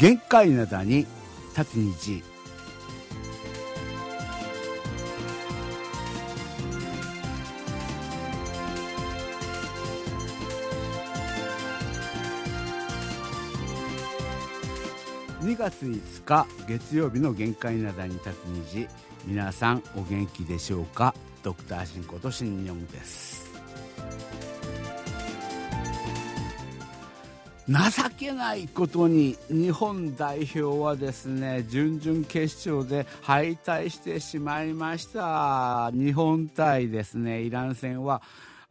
限界灘に立つ日2月5日月曜日の限界灘に立つ虹。皆さんお元気でしょうか？ドクターシンことシンニョンです。情けないことに日本代表はですね準々決勝で敗退してしまいました日本対ですねイラン戦は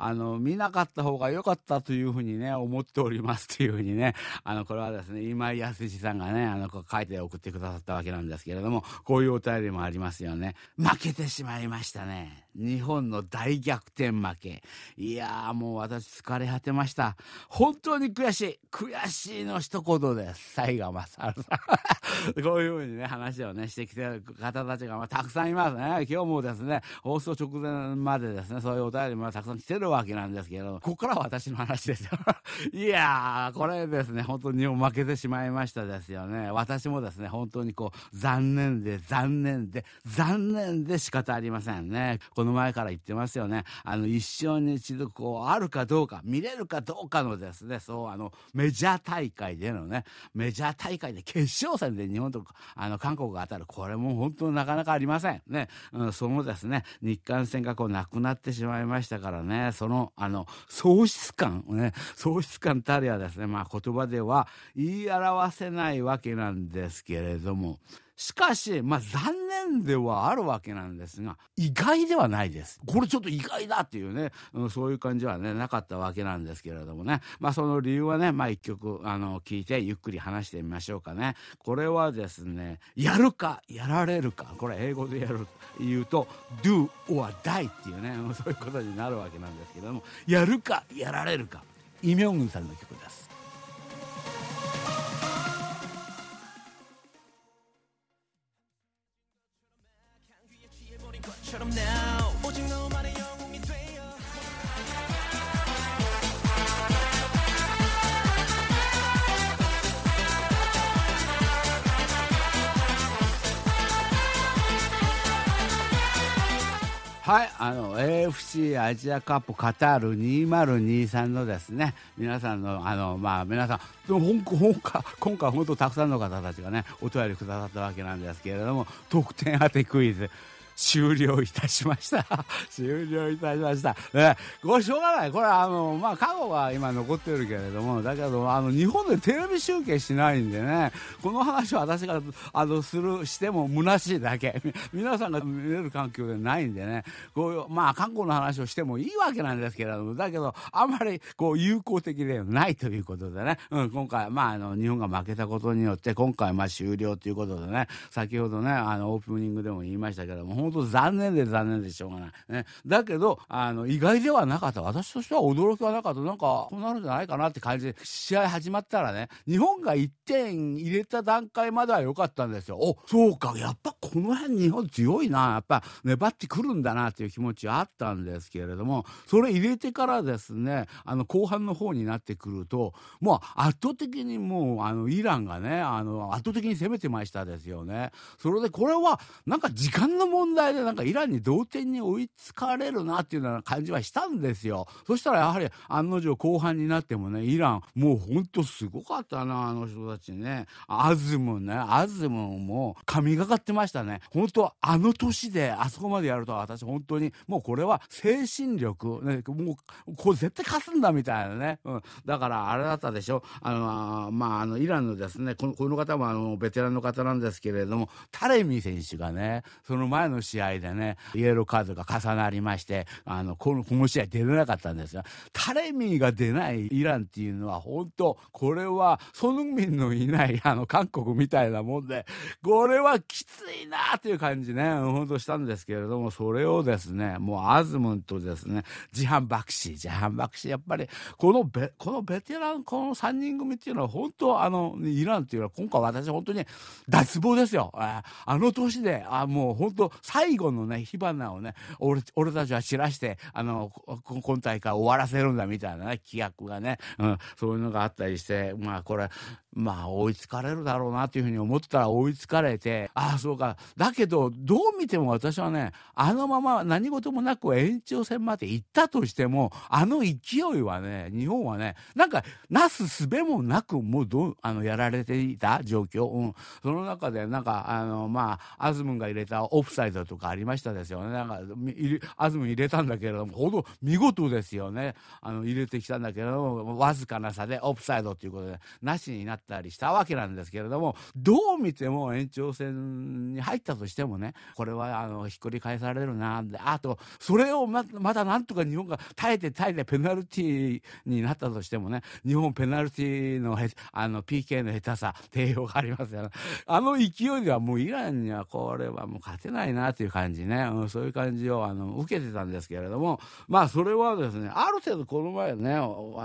あの、見なかった方が良かったというふうにね、思っておりますというふうにね、あの、これはですね、今井康さんがね、あの、書いて送ってくださったわけなんですけれども、こういうお便りもありますよね。負けてしまいましたね。日本の大逆転負け。いやーもう私疲れ果てました。本当に悔しい。悔しいの一言です。西賀正さん。こういうふうにね、話をね、してきてる方たちが、まあ、たくさんいますね。今日もですね、放送直前までですね、そういうお便りもたくさん来てるわけなんですけど、ここからは私の話ですよ。いやー、これですね、本当に日本負けてしまいましたですよね。私もですね、本当にこう、残念で、残念で、残念で仕方ありませんね。この前から言ってますよね。あの、一生に一度こう、あるかどうか、見れるかどうかのですね、そう、あの、メジャー大会でのね、メジャー大会で決勝戦で日本とあの、韓国が当たる。これも本当なかなかありません。ね、うん、そのですね、日韓戦がこう、なくなってしまいましたからね、その、あの、喪失感、ね、喪失感たりはですね、まあ言葉では言い表せないわけなんですけれども、しかし、まあ残念ではあるわけなんですが、意外ではないです。これちょっと意外だっていうね、うん、そういう感じはね、なかったわけなんですけれどもね。まあその理由はね、まあ一曲、あの、聞いてゆっくり話してみましょうかね。これはですね、やるか、やられるか。これ英語でやる、言うと、do or die っていうね、そういうことになるわけなんですけれども、やるか、やられるか。イ・ミョングンさんの曲です。はい、あの AFC アジアカップカタール2023のですね皆さんのあのまあ皆さん今回今回本当たくさんの方たちがねお便りくださったわけなんですけれども得点当てクイズ。終了いたしました。終了いたしました。ね、これしょうがない。これあの、まあ、過去が今残ってるけれども、だけど、あの、日本でテレビ集計しないんでね、この話は私が、あの、する、しても虚しいだけ。皆さんが見れる環境でないんでね、こういう、まあ、韓国の話をしてもいいわけなんですけれども、だけど、あんまり、こう、有効的ではないということでね、うん、今回、まあ、あの、日本が負けたことによって、今回、まあ、終了ということでね、先ほどね、あの、オープニングでも言いましたけども、本当残念で残念でしょうがない。ね、だけど、あの、意外ではなかった。私としては驚きはなかった。なんか、こうなるんじゃないかなって感じで、試合始まったらね、日本が1点入れた段階までは良かったんですよ。お、そうか、やっぱこの辺日本強いな。やっぱ粘ってくるんだなっていう気持ちはあったんですけれども、それ入れてからですね、あの、後半の方になってくると、もう圧倒的にもう、あの、イランがね、あの、圧倒的に攻めてましたですよね。それでこれは、なんか時間の問題でなんかイランに同点に追いつかれるなっていうような感じはしたんですよ。そしたらやはり案の定後半になってもね、イラン、もうほんとすごかったな、あの人たちね。アズムね、アズムも神がかってましたね。本当あの年であそこまでやると私本当に、もうこれは精神力、ね、もう、こう絶対勝つんだみたいなね。うん。だからあれだったでしょ。あの、まあ、あの、イランのですね、このこの方もあの、ベテランの方なんですけれども、タレミ選手がね、その前の試合でね、イエローカードが重なりまして、あの、この、この試合出れなかったんですが、タレミーが出ないイランっていうのは、本当これは、ソヌミンのいない、あの、韓国みたいなもんで、これはきついなっていう感じね、本当したんですけれども、それをですね、もうアズムンとですね、ジハン・バクシー、ジハン・バクシー、やっぱり、このベ、このベテラン、この3人組っていうのは、本当あの、イランっていうのは、今回私本当に脱帽ですよ。あの年で、あもう本当最後のね、火花をね、俺、俺たちは散らして、あの、今大会終わらせるんだみたいなね、規約がね、うん、そういうのがあったりして、まあこれ、まあ追いつかれるだろうなというふうに思ったら追いつかれて、ああ、そうか。だけど、どう見ても私はね、あのまま何事もなく延長戦まで行ったとしても、あの勢いはね、日本はね、なんか、なすすべもなく、もうどう、あの、やられていた状況。うん。その中で、なんか、あの、まあ、アズムンが入れたオフサイドとかありましたですよね。なんか、アズムン入れたんだけれども、ほど見事ですよね。あの、入れてきたんだけれども、わずかな差でオフサイドということで、なしになったりしたわけなんですけれども、どう見ても延長戦に入ったとしてもね、これはあのひっくり返されるな。で、あと、それをままたなんとか日本が耐えて耐えてペナルティーになったとしてもね、日本ペナルティーのあの PK の下手さ、定評がありますよね。あの勢いではもうイランにはこれはもう勝てないなという感じね、うん、そういう感じをあの受けてたんですけれども、まあそれはですね、ある程度この前ね、あ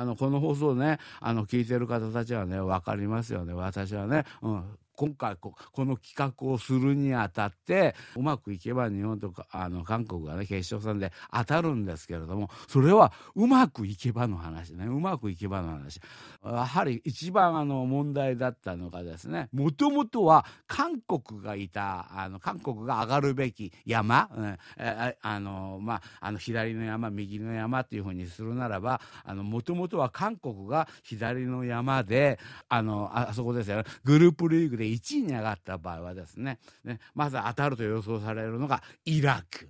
のこの放送ね、あの聞いてる方たちはね、分かりりますよね、私はね、うん、今回この企画をするにあたってうまくいけば日本とかあの韓国がね決勝戦で当たるんですけれどもそれはうまくいけばの話ね。うまくいけばの話。やはり一番あの問題だったのがですねもともとは韓国がいたあの韓国が上がるべき山、うん、えあのまああの左の山右の山っていうふうにするならばもともとは韓国が左の山であのあそこですよね。グループリーグでで1位に上がった場合はですねねまず当たると予想されるのがイラク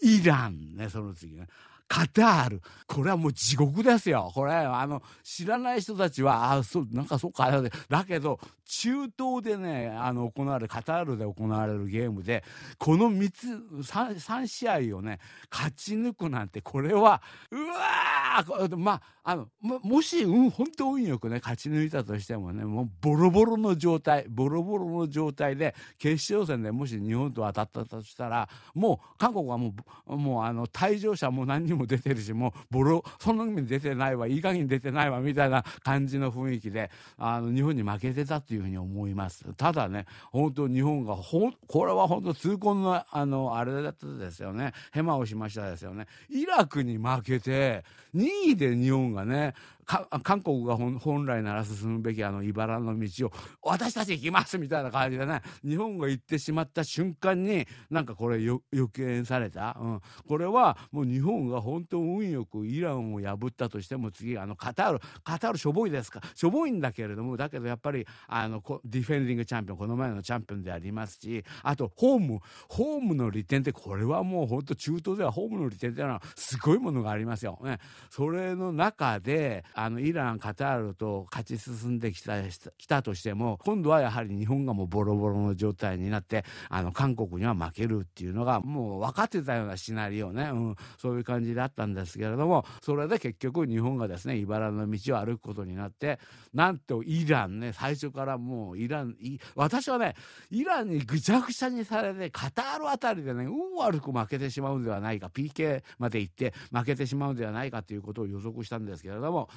イランねその次ねカタール。これはもう地獄ですよ。これ、あの、知らない人たちは、あ、そう、なんかそうか、だけど、中東でね、あの、行われる、カタールで行われるゲームで、この3つ、3, 3試合をね、勝ち抜くなんて、これは、うわーまあ、あの、ももし、うん、本当運よくね、勝ち抜いたとしてもね、もうボロボロの状態、ボロボロの状態で、決勝戦でもし日本と当たったとしたら、もう、韓国はもう、もう、あの、退場者も何にも出てるしもうボロそんなに出てないわいい加減出てないわみたいな感じの雰囲気であの日本に負けてたっていうふうに思います。ただね本当日本がほこれは本当痛恨のあのあれだったですよね。ヘマをしましたですよね。イラクに負けて2位で日本がね韓国が本来なら進むべきあの茨の道を私たち行きますみたいな感じでね日本が行ってしまった瞬間になんかこれ予見された、うん、これはもう日本が本当運よくイランを破ったとしても次あのカタールカタールしょぼいですか？しょぼいんだけれどもだけどやっぱりあのディフェンディングチャンピオンこの前のチャンピオンでありますしあとホームホームの利点ってこれはもう本当中東ではホームの利点っていうのはすごいものがありますよ。ね、それの中であのイラン、カタールと勝ち進んできたきたとしても今度はやはり日本がもうボロボロの状態になってあの韓国には負けるっていうのがもう分かってたようなシナリオね、うん、そういう感じだったんですけれどもそれで結局日本がですね茨の道を歩くことになってなんとイランね最初からもうイラン私はねイランにぐちゃぐちゃにされてカタールあたりでね運悪く負けてしまうんではないか PK まで行って負けてしまうんではないかということを予測したんですけれども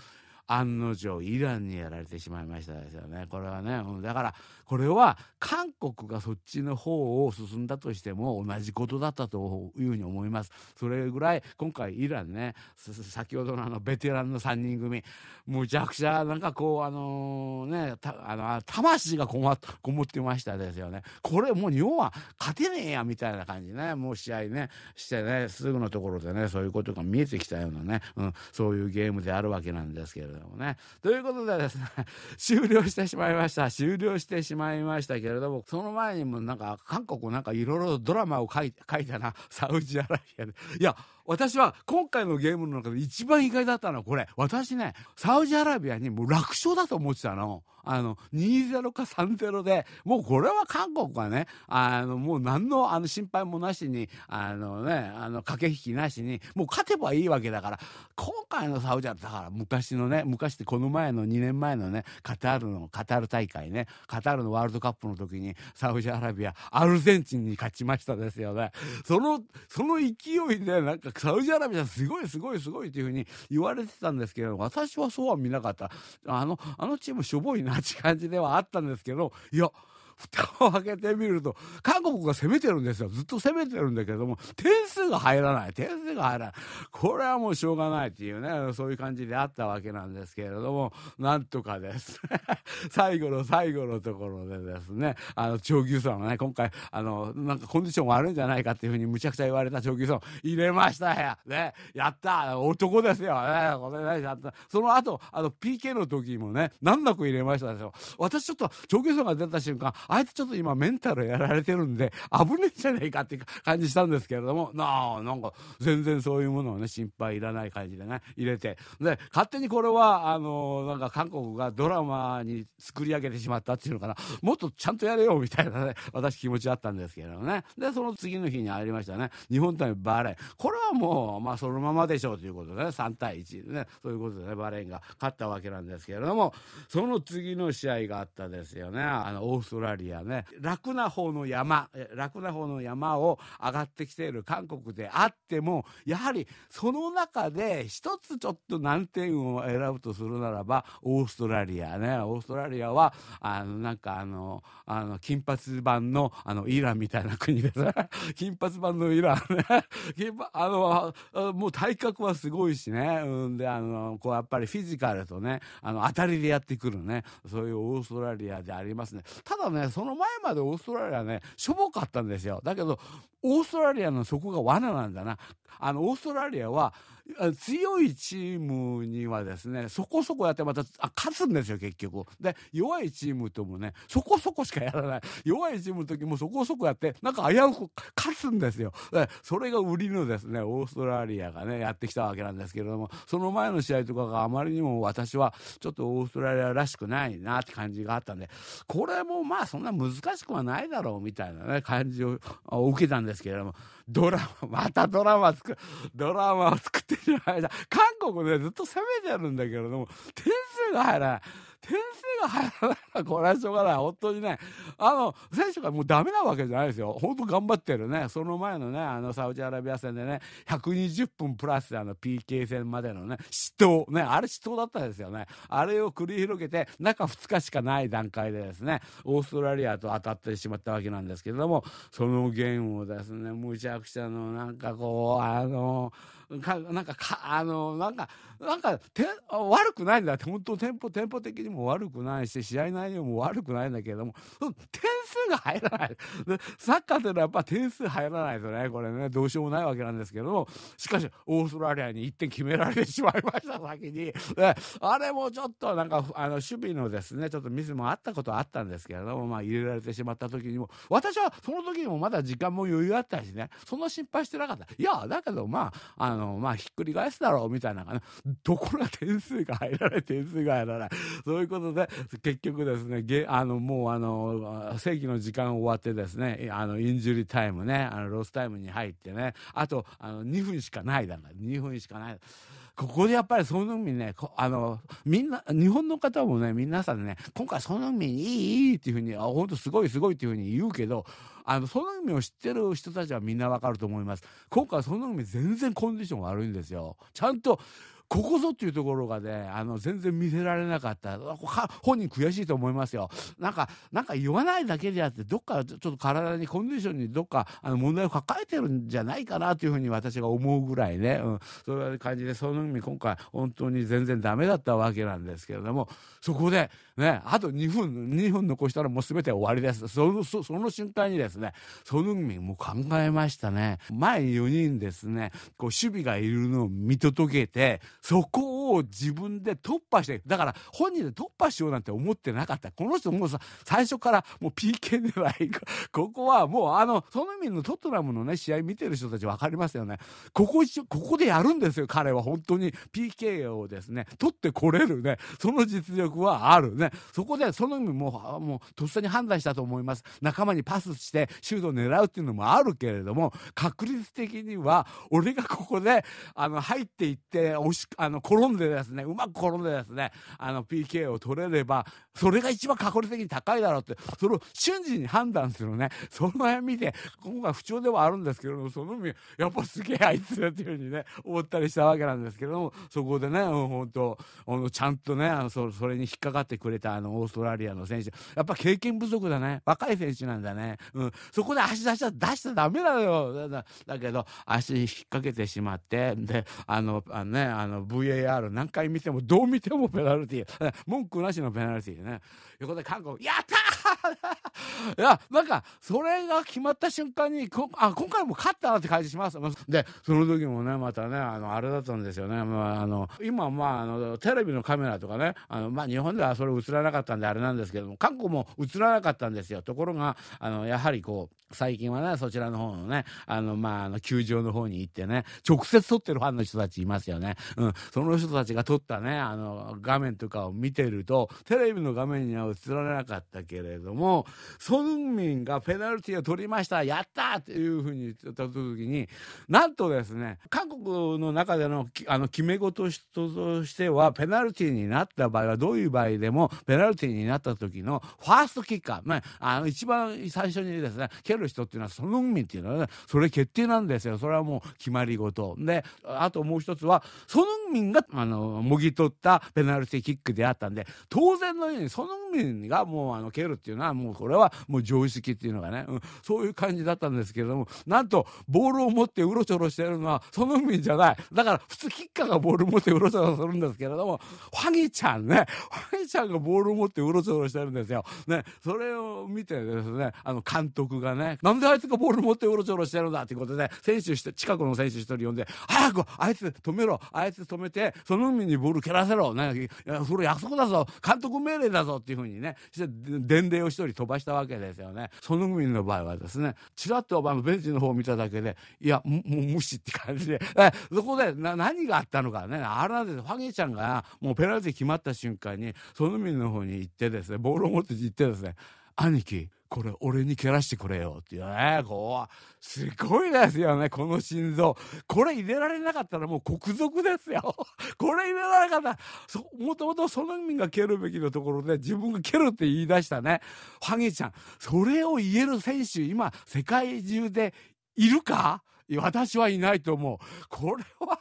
案の定イランにやられてしまいましたですよね。これはね、だからこれは韓国がそっちの方を進んだとしても同じことだったというふうに思います。それぐらい今回イランね先ほどのあのベテランの3人組むちゃくちゃなんかこうあの、ねあの魂がこもこもってましたですよね。これもう日本は勝てねえやみたいな感じね。もう試合ねしてねすぐのところでねそういうことが見えてきたようなね、うん、そういうゲームであるわけなんですけれどどもね。ということでですね、終了してしまいました。終了してしまいましたけれども、その前にもなんか、韓国なんかいろいろドラマを書い書いたな、サウジアラビアで。いや、私は今回のゲームの中で一番意外だったのはこれ。私ね、サウジアラビアにもう楽勝だと思ってたの。あの、2-0か3-0で、もうこれは韓国はね、あの、もう何のあの心配もなしに、あのね、あの、駆け引きなしに、もう勝てばいいわけだから、今回のサウジアラビア、だから昔のね、昔ってこの前の2年前のね、カタールの、カタール大会ね、カタールのワールドカップの時に、サウジアラビア、アルゼンチンに勝ちましたですよね。その、その勢いで、なんかサウジアラビアすごいすごいすごいっていうふうに言われてたんですけど、私はそうは見なかった。あの、あのチームしょぼいなって感じではあったんですけど、いや、蓋を開けてみると、韓国が攻めてるんですよ。ずっと攻めてるんだけども、点数が入らない。点数が入らない。これはもうしょうがないっていうね、そういう感じであったわけなんですけれども、なんとかです。最後の最後のところでですね、あの、長牛さんがね、今回、あの、なんかコンディション悪いんじゃないかっていうふうにむちゃくちゃ言われた長牛さん入れましたよ。ね、やった男ですよ。ね、これね、やった。その後、あの、PK の時もね、難なく入れましたですよ。私ちょっと、長牛さんが出た瞬間、あいつちょっと今メンタルやられてるんで、危ねえじゃねえかっていう感じしたんですけれども、なあ、なんか、全然そういうものをね、心配いらない感じでね、入れて。で、勝手にこれは、あの、なんか韓国がドラマに作り上げてしまったっていうのかな、もっとちゃんとやれよ、みたいなね、私気持ちあったんですけれどもね。で、その次の日にありましたね、日本対バーレン。これはもう、まあ、そのままでしょうということでね、3対1でね、そういうことでね、バーレンが勝ったわけなんですけれども、その次の試合があったですよね、あの、オーストラリアね、楽な方の山、楽な方の山を上がってきている韓国であっても、やはりその中で一つちょっと難点を選ぶとするならば、オーストラリアね、オーストラリアは、あの、なんかあの、あの、金髪版の、あの、イランみたいな国ですね。金髪版のイランね。金あの、もう体格はすごいしね。うんで、あの、こうやっぱりフィジカルとね、あの、当たりでやってくるね。そういうオーストラリアでありますね。ただね、その前までオーストラリアね、しょぼかったんですよ。だけど、オーストラリアのそこが罠なんだな。あの、オーストラリアは、強いチームにはですね、そこそこやってまた、あ、勝つんですよ、結局。で、弱いチームともね、そこそこしかやらない。弱いチームの時もそこそこやって、なんか危うく勝つんですよ。それが売りのですね、オーストラリアがね、やってきたわけなんですけれども、その前の試合とかがあまりにも私は、ちょっとオーストラリアらしくないなって感じがあったんで、これもまあそんな難しくはないだろうみたいなね、感じを受けたんですけれども、ドラマ、またドラマ作、ドラマを作ってしまいました。韓国でずっと攻めてるんだけれども、点数が入らない。点数が入らないのはこれはしょうがない。本当にね。あの、選手がもうダメなわけじゃないですよ。本当頑張ってるね。その前のね、あの、サウジアラビア戦でね、120分プラスあの PK 戦までのね、死闘。ね、あれ死闘だったですよね。あれを繰り広げて、中2日しかない段階でですね、オーストラリアと当たってしまったわけなんですけれども、そのゲームをですね、むちゃくちゃの、なんかこう、あの、かなんかかあのなんかなんかて悪くないんだって本当テンポテンポ的にもも悪くないし試合内容も悪くないんだけれども点数が入らない。サッカーっていうのはやっぱ点数入らないとねこれねどうしようもないわけなんですけどもしかしオーストラリアに1点決められてしまいました先に。あれもちょっとなんかあの守備のですねちょっとミスもあったことはあったんですけれどもまあ入れられてしまった時にも私はその時にもまだ時間も余裕あったしねそんな心配してなかった。いやだけどまああの、まあ、ひっくり返すだろう、みたいな、ね、とこが点数が入らない、点数が入らない。そういういうことで、結局ですね、ゲあの、もうあの、正規の時間終わってですね、あの、インジュリータイムね、あの、ロスタイムに入ってね、あと、あの、2分しかないだから、2分しかない。ここでやっぱりその海ね、あの、みんな、日本の方もね、皆さんね、今回その海いい、いいっていうふうに、あ、本当すごいすごいっていうふうに言うけど、あの、その海を知ってる人たちはみんなわかると思います。今回その海全然コンディション悪いんですよ。ちゃんと、ここぞっていうところがね、あの、全然見せられなかった。本人悔しいと思いますよ。なんか、なんか言わないだけであって、どっかちょっと体に、コンディションにどっか、あの、問題を抱えてるんじゃないかなというふうに私が思うぐらいね、うん、そういう感じで、その意味今回、本当に全然ダメだったわけなんですけれども、そこで、ね、あと2分、2分残したらもう全て終わりです。その、その瞬間にですね、その海も考えましたね。前4人ですね、こう、守備がいるのを見届けて、そこをを自分で突破して、だから本人で突破しようなんて思ってなかった。この人もうさ、最初からもう PK 狙い。ここはもうあの、その意味のトットナムのね、試合見てる人たち分かりますよね。ここ一ここでやるんですよ、彼は本当に PK をですね、取ってこれるね、その実力はあるね。そこでその意味もう、もうとっさに判断したと思います。仲間にパスしてシュートを狙うっていうのもあるけれども、確率的には、俺がここで、あの、入っていって、押し、あの、転んでですね、うまく転んでですね、あの PK を取れれば、それが一番確率的に高いだろうって、それを瞬時に判断するね、その辺見て、今回不調ではあるんですけれども、その意味、やっぱすげえあいつっていうふうにね、思ったりしたわけなんですけれども、そこでね、本当あのちゃんとねあのそ、それに引っかかってくれたあのオーストラリアの選手、やっぱ経験不足だね。若い選手なんだね。うん。そこで足出しちゃ、出しちゃダメだよ。だだけど、足引っ掛けてしまって、で、あの、あのね、あの、VAR 何回見ても、どう見てもペナルティー。文句なしのペナルティーね。横で韓国、やった いや、なんか、それが決まった瞬間に、こあ、今回も勝ったなって感じします。で、その時もね、またね、あの、あれだったんですよね。まあ、あの、今、まあ、あの、テレビのカメラとかね、あの、まあ、日本ではそれ映らなかったんであれなんですけども、韓国も映らなかったんですよ。ところが、あの、やはりこう、最近はね、そちらの方のね、あの、まあ、あの、球場の方に行ってね、直接撮ってるファンの人たちいますよね。うん。その人たちが撮ったね、あの、画面とかを見てると、テレビの画面には映らなかったけれどれども、ソヌンミンがペナルティを取りました、やったっていうふうに言った時に、なんとですね、韓国の中での、あの、決め事としては、ペナルティになった場合は、どういう場合でも、ペナルティになった時の、ファーストキッカー、まあ、あの、一番最初にですね、蹴る人っていうのは、ソヌンミンっていうのはね、それ決定なんですよ。それはもう決まり事。で、あともう一つは、ソヌンミンが、あの、もぎ取ったペナルティキックであったんで、当然のように、ソヌンミンがもう、あの、蹴るっていうのは、もうこれはもう常識っていうのがね、うん、そういう感じだったんですけれども、なんと、ボールを持ってうろちょろしてるのは、ソヌンミンじゃない。だから、普通キッカーがボールを持ってうろちょろするんですけれども、ファギちゃんね、ファギちゃんがボールを持ってうろちょろしてるんですよ。ね、それを見てですね、あの、監督がね、なんであいつがボール持ってうろちょろしてるんだっていうことで、選手して、近くの選手一人呼んで、早くあいつ止めろあいつ止めて、その海にボール蹴らせろね、それ約束だぞ監督命令だぞっていうふうにね、して伝令を一人飛ばしたわけですよね。その海の場合はですね、ちらっとあのベンチの方を見ただけで、いや、もう無視って感じで、えそこでな何があったのかね、あれなんですファゲちゃんがもうペナルティ決まった瞬間に、その海の方に行ってですね、ボールを持って行ってですね、兄貴、これ俺に蹴らしてくれよっていうね、こう、すごいですよね、この心臓。これ入れられなかったらもう国賊ですよ。これ入れられなかったら、もともとその民が蹴るべきのところで自分が蹴るって言い出したね、ファゲちゃん。それを言える選手、今、世界中でいるか？私はいないと思う。これは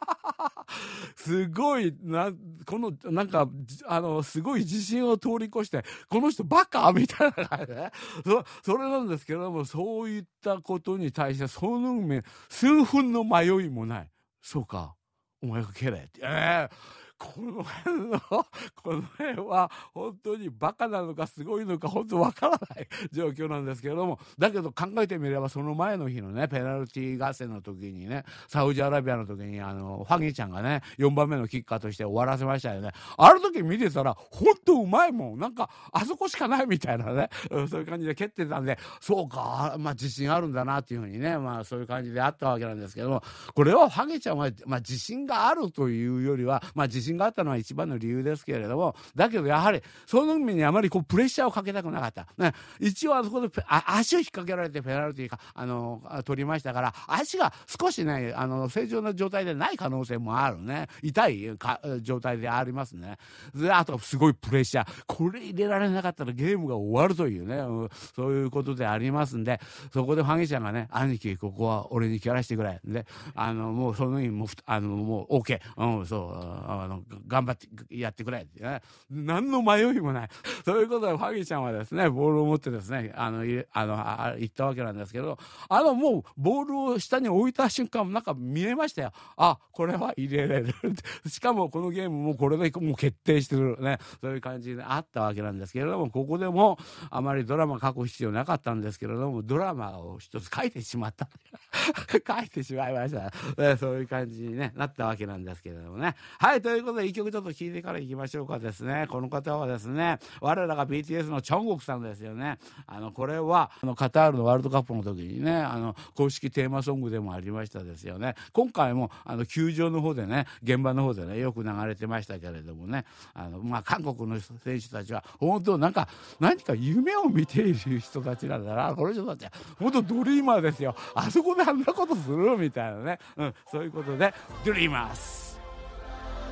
すごい、な、この、なんか、あの、すごい自信を通り越して、この人バカみたいな感じね。そ、それなんですけども、そういったことに対して、その面、数分の迷いもない。そうか、お前が蹴れって。えーこの辺の、この辺は本当にバカなのかすごいのか本当わからない 状況なんですけれども、だけど考えてみればその前の日のね、ペナルティ合戦の時にね、サウジアラビアの時にあの、ファギちゃんがね、4番目のキッカーとして終わらせましたよね。ある時見てたら、本当うまいもん。なんか、あそこしかないみたいなね、そういう感じで蹴ってたんで、そうか、まあ自信あるんだなっていうふうにね、まあそういう感じであったわけなんですけども、これはファギちゃんは、まあ自信があるというよりは、まあ自信があったのは一番の理由ですけれども、だけどやはり、その意味にあまりこうプレッシャーをかけたくなかった。ね、一応あそこで足を引っ掛けられてペナルティーか、あの、取りましたから、足が少しね、あの、正常な状態でない可能性もあるね。痛いか状態でありますね。で、あとすごいプレッシャー。これ入れられなかったらゲームが終わるというね、うん、そういうことでありますんで、そこでファンギちゃんがね、兄貴、ここは俺に切らしてくれ。で、あの、もうその意味も、あの、もう OK。うん、そう、あの、頑張ってやってくれってね。何の迷いもない。そういうことで、ファギちゃんはですね、ボールを持ってですね、あの、あの、あ行ったわけなんですけど、あの、もう、ボールを下に置いた瞬間、なんか見えましたよ。あ、これは入れれる。しかも、このゲームもこれでもう決定してるね。そういう感じであったわけなんですけれども、ここでも、あまりドラマ書く必要なかったんですけれども、ドラマを一つ書いてしまった。書いてしまいました。そういう感じに、ね、なったわけなんですけれどもね。はい、といういうことで、一曲ちょっと聴いてからいきましょうかですね。この方はですね、我らが BTS のチョンゴクさんですよね。あの、これは、あの、カタールのワールドカップの時にね、あの、公式テーマソングでもありましたですよね。今回も、あの、球場の方でね、現場の方でね、よく流れてましたけれどもね、あの、まあ、韓国の選手たちは、本当なんか、何か夢を見ている人たちなんだな。この人たちは、本当ドリーマーですよ。あそこであんなことするみたいなね。うん、そういうことで、ドリーマー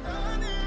ス。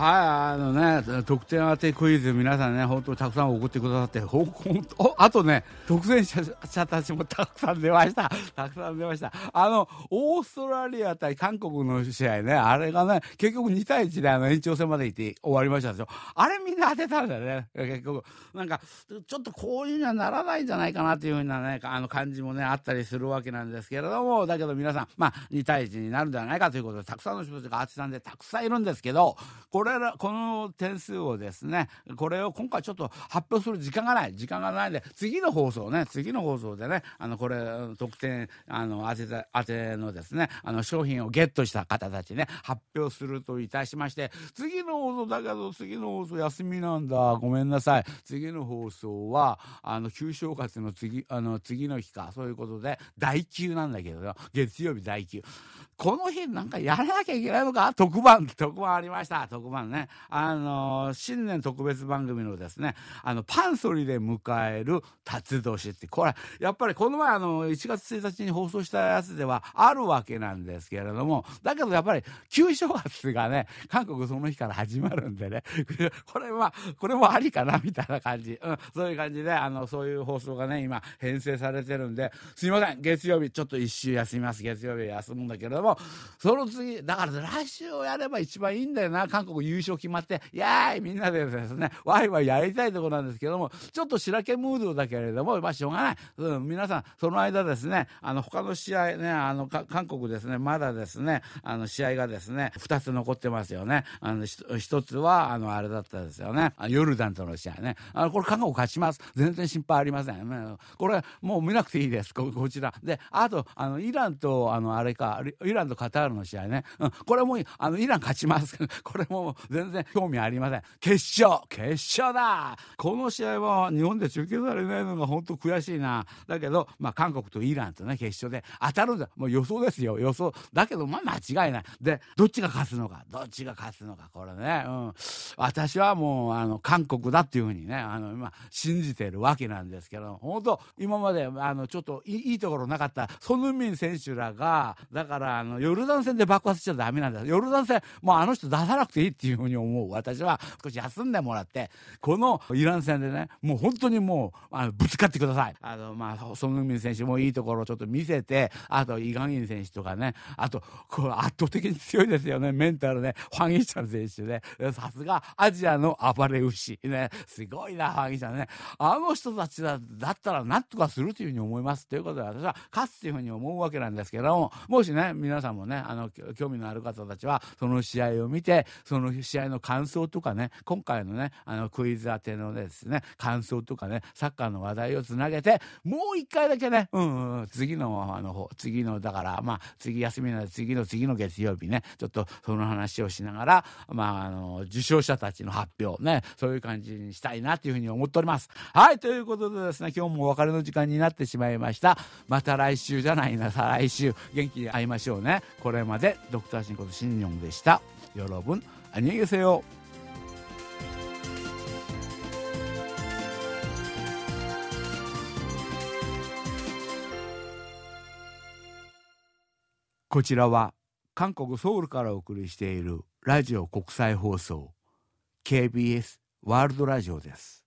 はい、あのね、得点当てクイズ、皆さんね、本当にたくさん送ってくださって、ほほんおあとね、特選者たちもたくさん出ました。たくさん出ました。あの、オーストラリア対韓国の試合ね、あれがね、結局2対1であの延長戦まで行って終わりましたでしょ。あれみんな当てたんだよね、結局。なんか、ちょっとこういうにはならないんじゃないかなっていうふうなね、あの感じもね、あったりするわけなんですけれども、だけど皆さん、まあ、2対1になるんじゃないかということで、たくさんの人たちが当てたんで、たくさんいるんですけど、これら、この点数をですね、これを今回ちょっと発表する時間がない、時間がないんで、次の放送ね、次の放送でね、あの、これ、得点、あの、当てた、当てのですね、あの、商品をゲットした方たちね、発表するといたしまして、次の放送だけど、次の放送休みなんだ、ごめんなさい。次の放送は、あの、旧正月の次、あの、次の日か、そういうことで、第9なんだけど、月曜日第9。この日なんかやらなきゃいけないのか？特番、特番ありました、特番ね。あの、新年特別番組のですね、あの、パンソリで迎える辰年って、これ、やっぱりこの前あの、1月1日に放送したやつではあるわけなんですけれども、だけどやっぱり、旧正月がね、韓国その日から始まるんでね、これは、これもありかな、みたいな感じ。うん、そういう感じで、あの、そういう放送がね、今、編成されてるんで、すいません、月曜日ちょっと一週休みます。月曜日休むんだけれども、その次、だから来週をやれば一番いいんだよな。韓国優勝決まって、やーいみんなでですね、ワイワイやりたいところなんですけども、ちょっと白けムードだけれども、まあしょうがない。うん、皆さん、その間ですね、あの、他の試合ね、あの、韓国ですね、まだですね、あの、試合がですね、二つ残ってますよね。あの、一つは、あの、あれだったですよね。ヨルダンとの試合ね。あの、これ韓国勝ちます。全然心配ありません。これ、もう見なくていいです。ここちら。で、あと、あの、イランと、あの、あれか、イランとカタールの試合ね。うん、これも、あの、イラン勝ちます。これも全然興味ありません。決勝決勝だこの試合は日本で中継されないのが本当悔しいな。だけど、まあ、韓国とイランとね、決勝で当たるんだ。もう予想ですよ、予想。だけど、まあ、間違いない。で、どっちが勝つのか、どっちが勝つのか、これね。うん。私はもう、あの、韓国だっていうふうにね、あの、今、信じてるわけなんですけど、本当今まで、あの、ちょっといいところなかったソヌミン選手らが、だから、あの、ヨルダン戦で爆発しちゃダメなんだ。ヨルダン戦、もうあの人出さなくていいっていうふうに思う。私は少し休んでもらって、このイラン戦でね、もう本当にもう、あのぶつかってください。あの、まあ、ソン・グミン選手もいいところをちょっと見せて、あと、イ・ガンイン選手とかね、あと、こう圧倒的に強いですよね、メンタルね。ファン・イチャン選手ね。さすがアジアの暴れ牛。ね。すごいな、ファン・イチャンね。あの人たちだだったらなんとかするというふうに思います。ということで、私は勝つというふうに思うわけなんですけども、もしね、皆さんもね、あの、興味のある方たちは、その試合を見て、そのの試合の感想とかね今回のねあのクイズ当てのですね感想とかねサッカーの話題をつなげてもう一回だけね、うん、うん、次のあの次のだからまあ次休みなら次の次の月曜日ねちょっとその話をしながら、まあ、あの受賞者たちの発表ねそういう感じにしたいなというふうに思っております。はいということでですね今日もお別れの時間になってしまいました。また来週じゃないな再来週元気に会いましょうね。これまでドクターシンコとシンニョンでした。よろぶん。 안녕히계세요こちらは韓国ソウルからお送りしているラジオ国際放送 KBS ワールドラジオです。